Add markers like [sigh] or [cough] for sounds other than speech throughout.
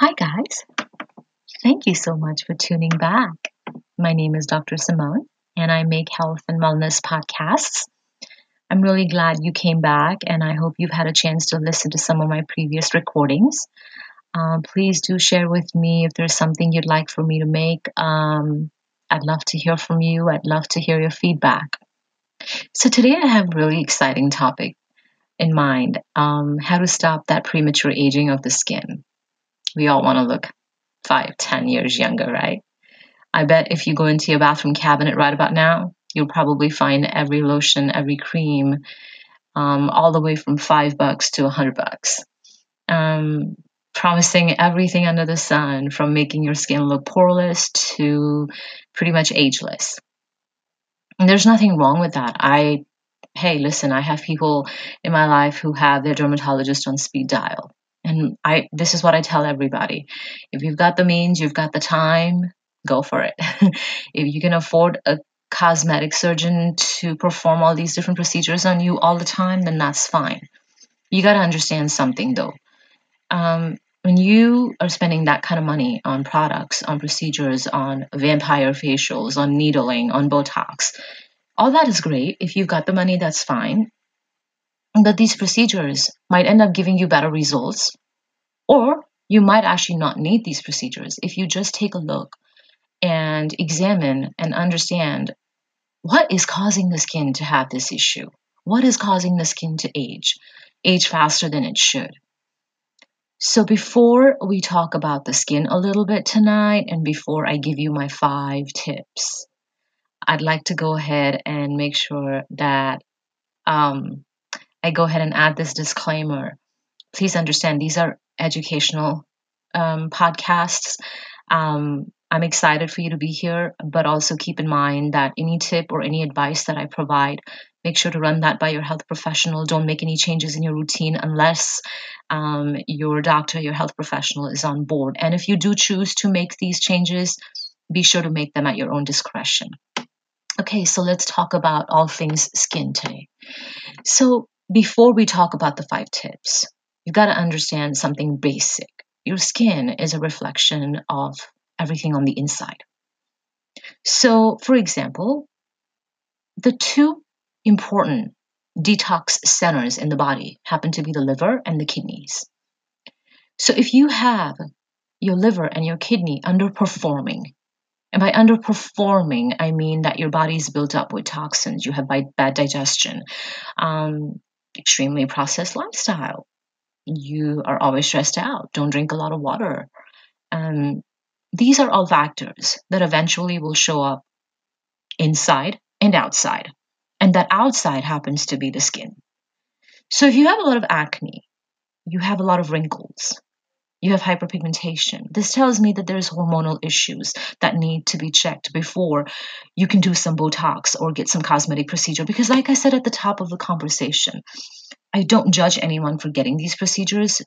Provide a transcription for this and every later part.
Hi, guys. Thank you so much for tuning back. My name is Dr. Simone, and I make health and wellness podcasts. I'm really glad you came back, and I hope you've had a chance to listen to some of my previous recordings. Um, please do share with me if there's something you'd like for me to make. Um, I'd love to hear from you. I'd love to hear your feedback. So today I have a really exciting topic in mind: um, how to stop that premature aging of the skin. We all want to look five, ten years younger, right? I bet if you go into your bathroom cabinet right about now, you'll probably find every lotion, every cream, um, all the way from five bucks to a hundred bucks. Um, promising everything under the sun from making your skin look poreless to pretty much ageless. And there's nothing wrong with that. I, hey, listen, I have people in my life who have their dermatologist on speed dial. And I, this is what I tell everybody. If you've got the means, you've got the time, go for it. [laughs] if you can afford a cosmetic surgeon to perform all these different procedures on you all the time, then that's fine. You got to understand something though. Um, when you are spending that kind of money on products, on procedures, on vampire facials, on needling, on Botox, all that is great. If you've got the money, that's fine. But these procedures might end up giving you better results, or you might actually not need these procedures if you just take a look and examine and understand what is causing the skin to have this issue. What is causing the skin to age, age faster than it should? So, before we talk about the skin a little bit tonight, and before I give you my five tips, I'd like to go ahead and make sure that um, I go ahead and add this disclaimer. Please understand these are educational um, podcasts. Um, I'm excited for you to be here, but also keep in mind that any tip or any advice that I provide, make sure to run that by your health professional. Don't make any changes in your routine unless um, your doctor, your health professional is on board. And if you do choose to make these changes, be sure to make them at your own discretion. Okay, so let's talk about all things skin today. So, before we talk about the five tips, you've got to understand something basic. Your skin is a reflection of everything on the inside. So, for example, the two important detox centers in the body happen to be the liver and the kidneys. So, if you have your liver and your kidney underperforming, and by underperforming, I mean that your body is built up with toxins, you have bad digestion, um, extremely processed lifestyle, you are always stressed out, don't drink a lot of water, um, these are all factors that eventually will show up inside and outside. And that outside happens to be the skin. So if you have a lot of acne, you have a lot of wrinkles, you have hyperpigmentation. This tells me that there's hormonal issues that need to be checked before you can do some Botox or get some cosmetic procedure. Because, like I said at the top of the conversation, I don't judge anyone for getting these procedures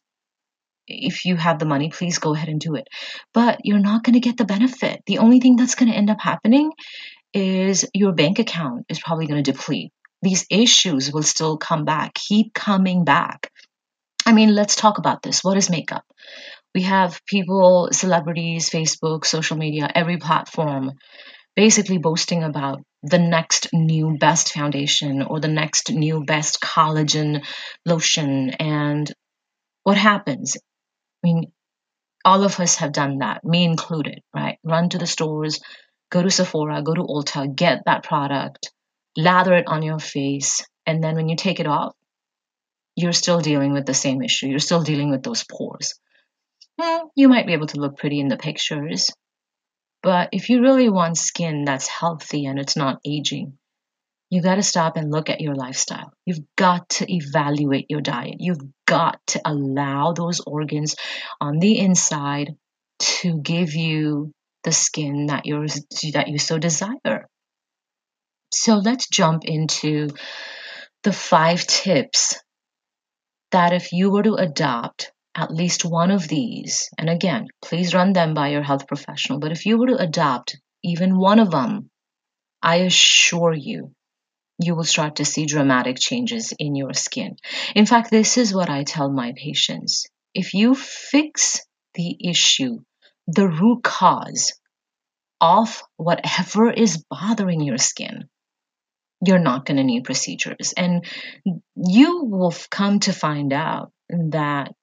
if you have the money, please go ahead and do it. But you're not going to get the benefit. The only thing that's going to end up happening is your bank account is probably going to deplete. These issues will still come back, keep coming back. I mean, let's talk about this. What is makeup? We have people, celebrities, Facebook, social media, every platform basically boasting about the next new best foundation or the next new best collagen lotion. And what happens? I mean, all of us have done that, me included, right? Run to the stores, go to Sephora, go to Ulta, get that product, lather it on your face, and then when you take it off, you're still dealing with the same issue. You're still dealing with those pores. Well, you might be able to look pretty in the pictures, but if you really want skin that's healthy and it's not aging, you got to stop and look at your lifestyle. You've got to evaluate your diet. You've got to allow those organs on the inside to give you the skin that you that you so desire. So let's jump into the five tips that if you were to adopt at least one of these, and again, please run them by your health professional, but if you were to adopt even one of them, I assure you you will start to see dramatic changes in your skin. In fact, this is what I tell my patients. If you fix the issue, the root cause of whatever is bothering your skin, you're not going to need procedures. And you will come to find out that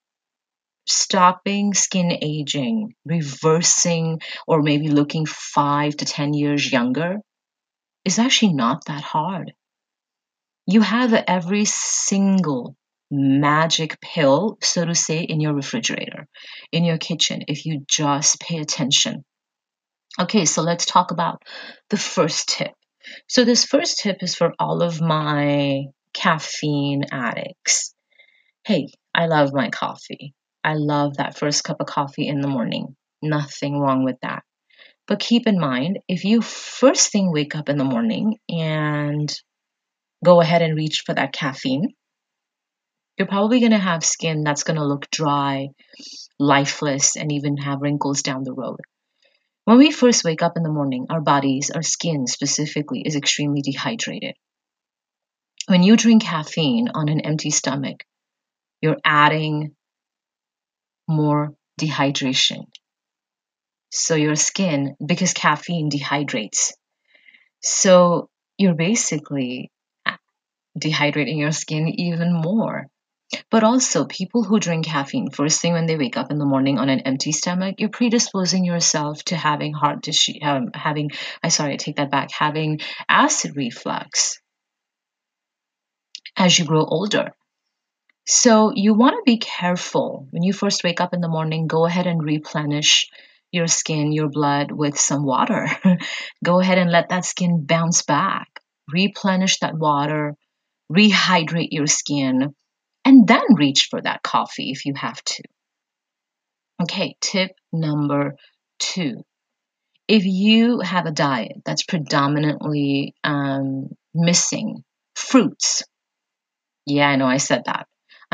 stopping skin aging, reversing, or maybe looking five to 10 years younger is actually not that hard. You have every single magic pill, so to say, in your refrigerator, in your kitchen, if you just pay attention. Okay, so let's talk about the first tip. So, this first tip is for all of my caffeine addicts. Hey, I love my coffee. I love that first cup of coffee in the morning. Nothing wrong with that. But keep in mind, if you first thing wake up in the morning and go ahead and reach for that caffeine, you're probably going to have skin that's going to look dry, lifeless, and even have wrinkles down the road. When we first wake up in the morning, our bodies, our skin specifically, is extremely dehydrated. When you drink caffeine on an empty stomach, you're adding more dehydration. So your skin, because caffeine dehydrates, so you're basically dehydrating your skin even more. But also, people who drink caffeine first thing when they wake up in the morning on an empty stomach, you're predisposing yourself to having heart tissue, um, having, I sorry, I take that back, having acid reflux as you grow older. So you want to be careful when you first wake up in the morning. Go ahead and replenish your skin, your blood with some water. [laughs] go ahead and let that skin bounce back. Replenish that water, rehydrate your skin, and then reach for that coffee if you have to. Okay, tip number two. If you have a diet that's predominantly um, missing fruits, yeah, I know I said that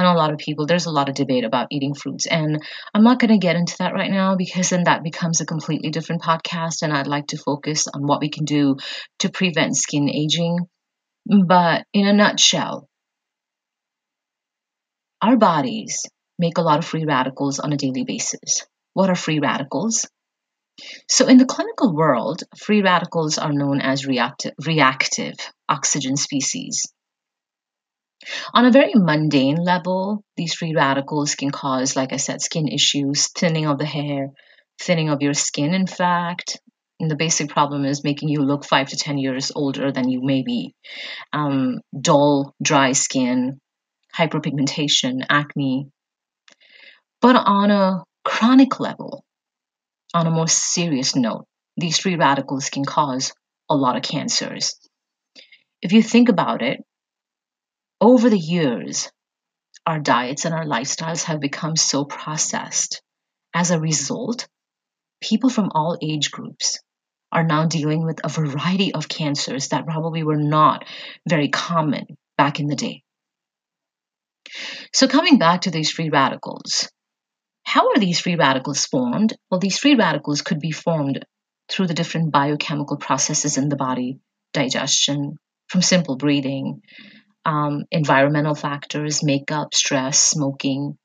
Know a lot of people, there's a lot of debate about eating fruits. And I'm not going to get into that right now because then that becomes a completely different podcast. And I'd like to focus on what we can do to prevent skin aging. But in a nutshell, our bodies make a lot of free radicals on a daily basis. What are free radicals? So, in the clinical world, free radicals are known as reactive, reactive oxygen species. On a very mundane level, these free radicals can cause, like I said, skin issues, thinning of the hair, thinning of your skin, in fact. And the basic problem is making you look five to 10 years older than you may be. Um, dull, dry skin, hyperpigmentation, acne. But on a chronic level, on a more serious note, these free radicals can cause a lot of cancers. If you think about it, over the years, our diets and our lifestyles have become so processed. As a result, people from all age groups are now dealing with a variety of cancers that probably were not very common back in the day. So, coming back to these free radicals, how are these free radicals formed? Well, these free radicals could be formed through the different biochemical processes in the body, digestion, from simple breathing, um, environmental factors, makeup, stress, smoking,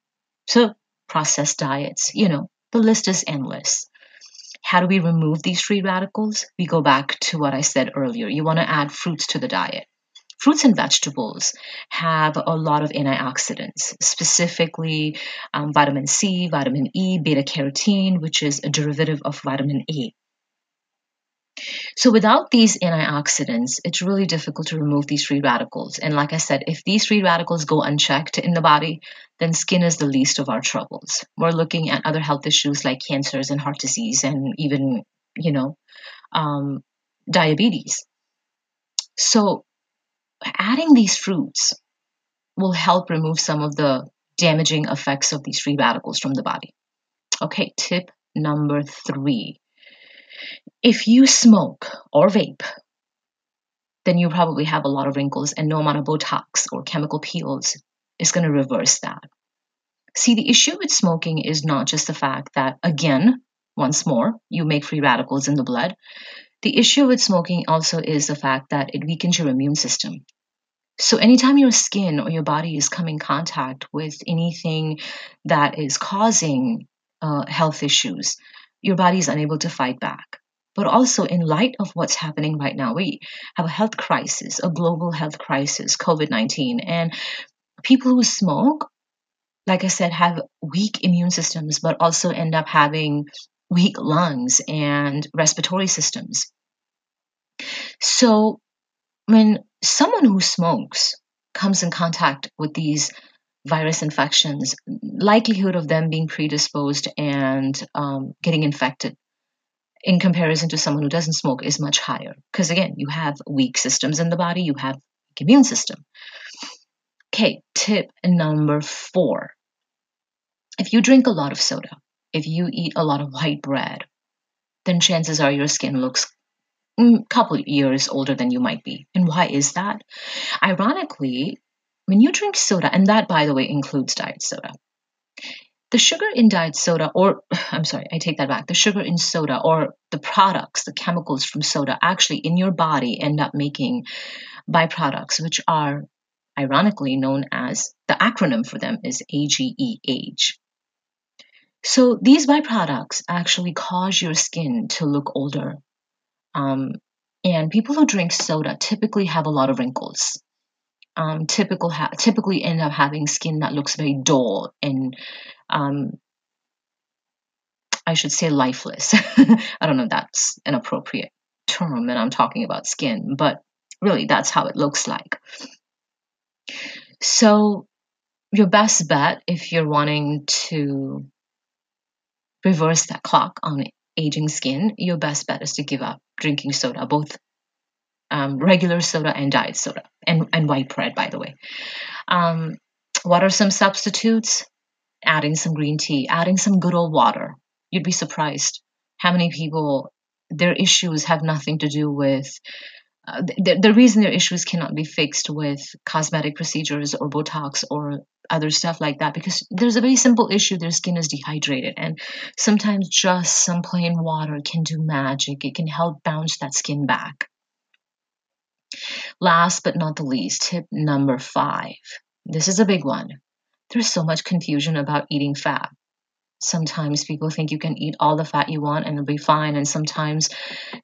so processed diets, you know, the list is endless. How do we remove these free radicals? We go back to what I said earlier. You want to add fruits to the diet. Fruits and vegetables have a lot of antioxidants, specifically um, vitamin C, vitamin E, beta carotene, which is a derivative of vitamin A. So without these antioxidants, it's really difficult to remove these free radicals. And like I said, if these free radicals go unchecked in the body, then skin is the least of our troubles. We're looking at other health issues like cancers and heart disease and even, you know, um, diabetes. So adding these fruits will help remove some of the damaging effects of these free radicals from the body. Okay, tip number three if you smoke or vape, then you probably have a lot of wrinkles, and no amount of Botox or chemical peels is going to reverse that. See, the issue with smoking is not just the fact that, again, once more, you make free radicals in the blood. The issue with smoking also is the fact that it weakens your immune system. So, anytime your skin or your body is coming in contact with anything that is causing uh, health issues, your body is unable to fight back. But also, in light of what's happening right now, we have a health crisis, a global health crisis, COVID 19. And people who smoke, like I said, have weak immune systems, but also end up having weak lungs and respiratory systems. So, when someone who smokes comes in contact with these virus infections, likelihood of them being predisposed and um, getting infected in comparison to someone who doesn't smoke is much higher. Because again, you have weak systems in the body, you have immune system. Okay, tip number four. If you drink a lot of soda, if you eat a lot of white bread, then chances are your skin looks a mm, couple years older than you might be. And why is that? Ironically, when you drink soda, and that, by the way, includes diet soda, the sugar in diet soda, or [sighs] I'm sorry, I take that back, the sugar in soda or the products, the chemicals from soda actually in your body end up making byproducts, which are ironically known as the acronym for them is AGE, age. So these byproducts actually cause your skin to look older. Um, and people who drink soda typically have a lot of wrinkles um, typical ha- typically end up having skin that looks very dull and um, I should say lifeless. [laughs] I don't know if that's an appropriate term when I'm talking about skin, but really that's how it looks like. So, your best bet if you're wanting to reverse that clock on aging skin, your best bet is to give up drinking soda, both um, regular soda and diet soda and, and white bread, by the way. Um, what are some substitutes? Adding some green tea, adding some good old water. You'd be surprised how many people, their issues have nothing to do with. Uh, the, the reason their issues cannot be fixed with cosmetic procedures or Botox or other stuff like that because there's a very simple issue their skin is dehydrated and sometimes just some plain water can do magic it can help bounce that skin back Last but not the least, tip number five. This is a big one. There's so much confusion about eating fat. Sometimes people think you can eat all the fat you want and it'll be fine. And sometimes,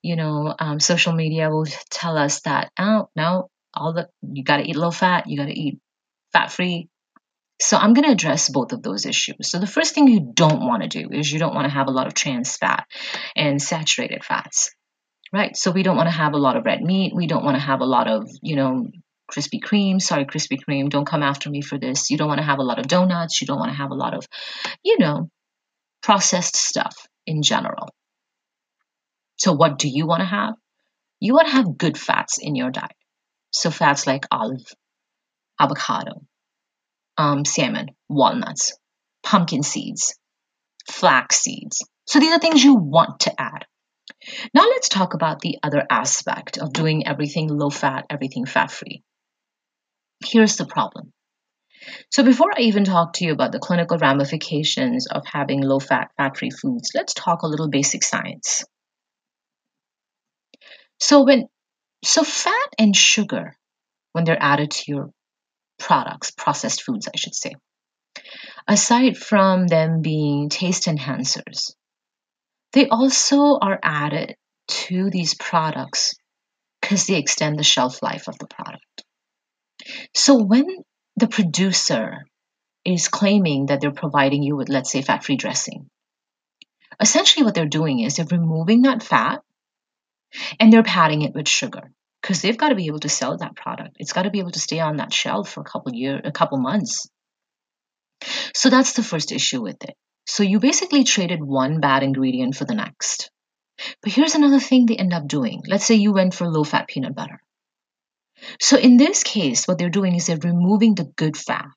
you know, um, social media will tell us that, oh, no, all the, you got to eat low fat, you got to eat fat free. So I'm going to address both of those issues. So the first thing you don't want to do is you don't want to have a lot of trans fat and saturated fats right? So we don't want to have a lot of red meat. We don't want to have a lot of, you know, Krispy Kreme. Sorry, Krispy Kreme, don't come after me for this. You don't want to have a lot of donuts. You don't want to have a lot of, you know, processed stuff in general. So, what do you want to have? You want to have good fats in your diet. So, fats like olive, avocado, um, salmon, walnuts, pumpkin seeds, flax seeds. So, these are things you want to add. Now let's talk about the other aspect of doing everything low fat, everything fat free. Here's the problem. So before I even talk to you about the clinical ramifications of having low fat, fat free foods, let's talk a little basic science. So when so fat and sugar when they're added to your products, processed foods I should say. Aside from them being taste enhancers, they also are added to these products because they extend the shelf life of the product. So when the producer is claiming that they're providing you with, let's say, fat free dressing, essentially what they're doing is they're removing that fat and they're padding it with sugar because they've got to be able to sell that product. It's got to be able to stay on that shelf for a couple years, a couple months. So that's the first issue with it. So you basically traded one bad ingredient for the next. But here's another thing they end up doing. Let's say you went for low fat peanut butter. So in this case, what they're doing is they're removing the good fat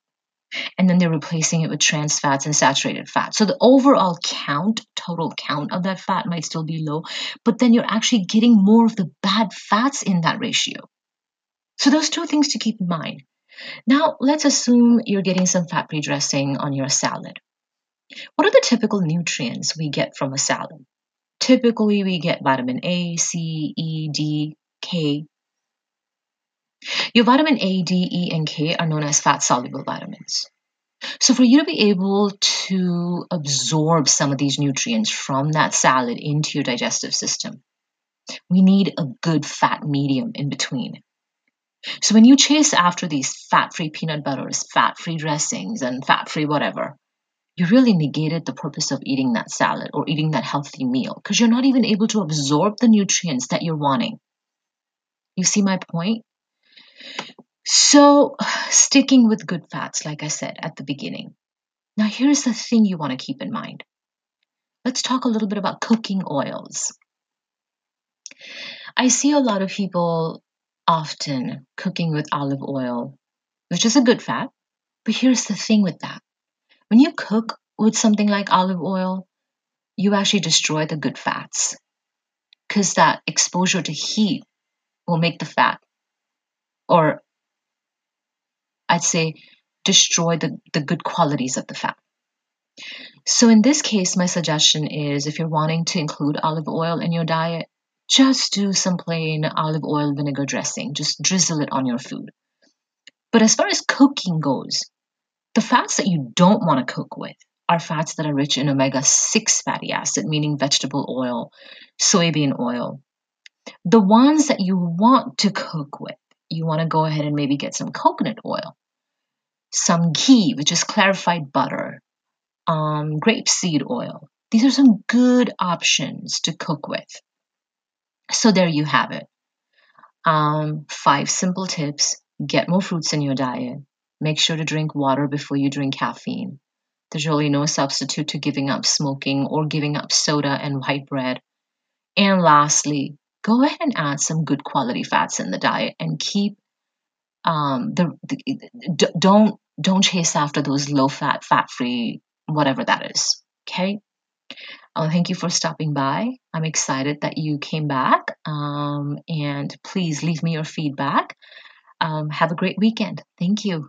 and then they're replacing it with trans fats and saturated fat. So the overall count, total count of that fat might still be low, but then you're actually getting more of the bad fats in that ratio. So those two things to keep in mind. Now, let's assume you're getting some fat free dressing on your salad. What are the typical nutrients we get from a salad? Typically, we get vitamin A, C, E, D, K. Your vitamin A, D, E, and K are known as fat soluble vitamins. So, for you to be able to absorb some of these nutrients from that salad into your digestive system, we need a good fat medium in between. So, when you chase after these fat free peanut butters, fat free dressings, and fat free whatever, you really negated the purpose of eating that salad or eating that healthy meal because you're not even able to absorb the nutrients that you're wanting. You see my point? So, sticking with good fats, like I said at the beginning. Now, here's the thing you want to keep in mind. Let's talk a little bit about cooking oils. I see a lot of people often cooking with olive oil, which is a good fat. But here's the thing with that when you cook with something like olive oil, you actually destroy the good fats because that exposure to heat will make the fat, or I'd say, destroy the, the good qualities of the fat. So, in this case, my suggestion is if you're wanting to include olive oil in your diet, just do some plain olive oil vinegar dressing. Just drizzle it on your food. But as far as cooking goes, the fats that you don't want to cook with are fats that are rich in omega 6 fatty acid, meaning vegetable oil, soybean oil. The ones that you want to cook with, you want to go ahead and maybe get some coconut oil, some ghee, which is clarified butter, um, grapeseed oil. These are some good options to cook with. So there you have it. Um, five simple tips. Get more fruits in your diet. Make sure to drink water before you drink caffeine. There's really no substitute to giving up smoking or giving up soda and white bread. And lastly, go ahead and add some good quality fats in the diet and keep um, the, the don't don't chase after those low fat, fat free, whatever that is. Okay. Uh, thank you for stopping by. I'm excited that you came back. Um, and please leave me your feedback. Um, have a great weekend. Thank you.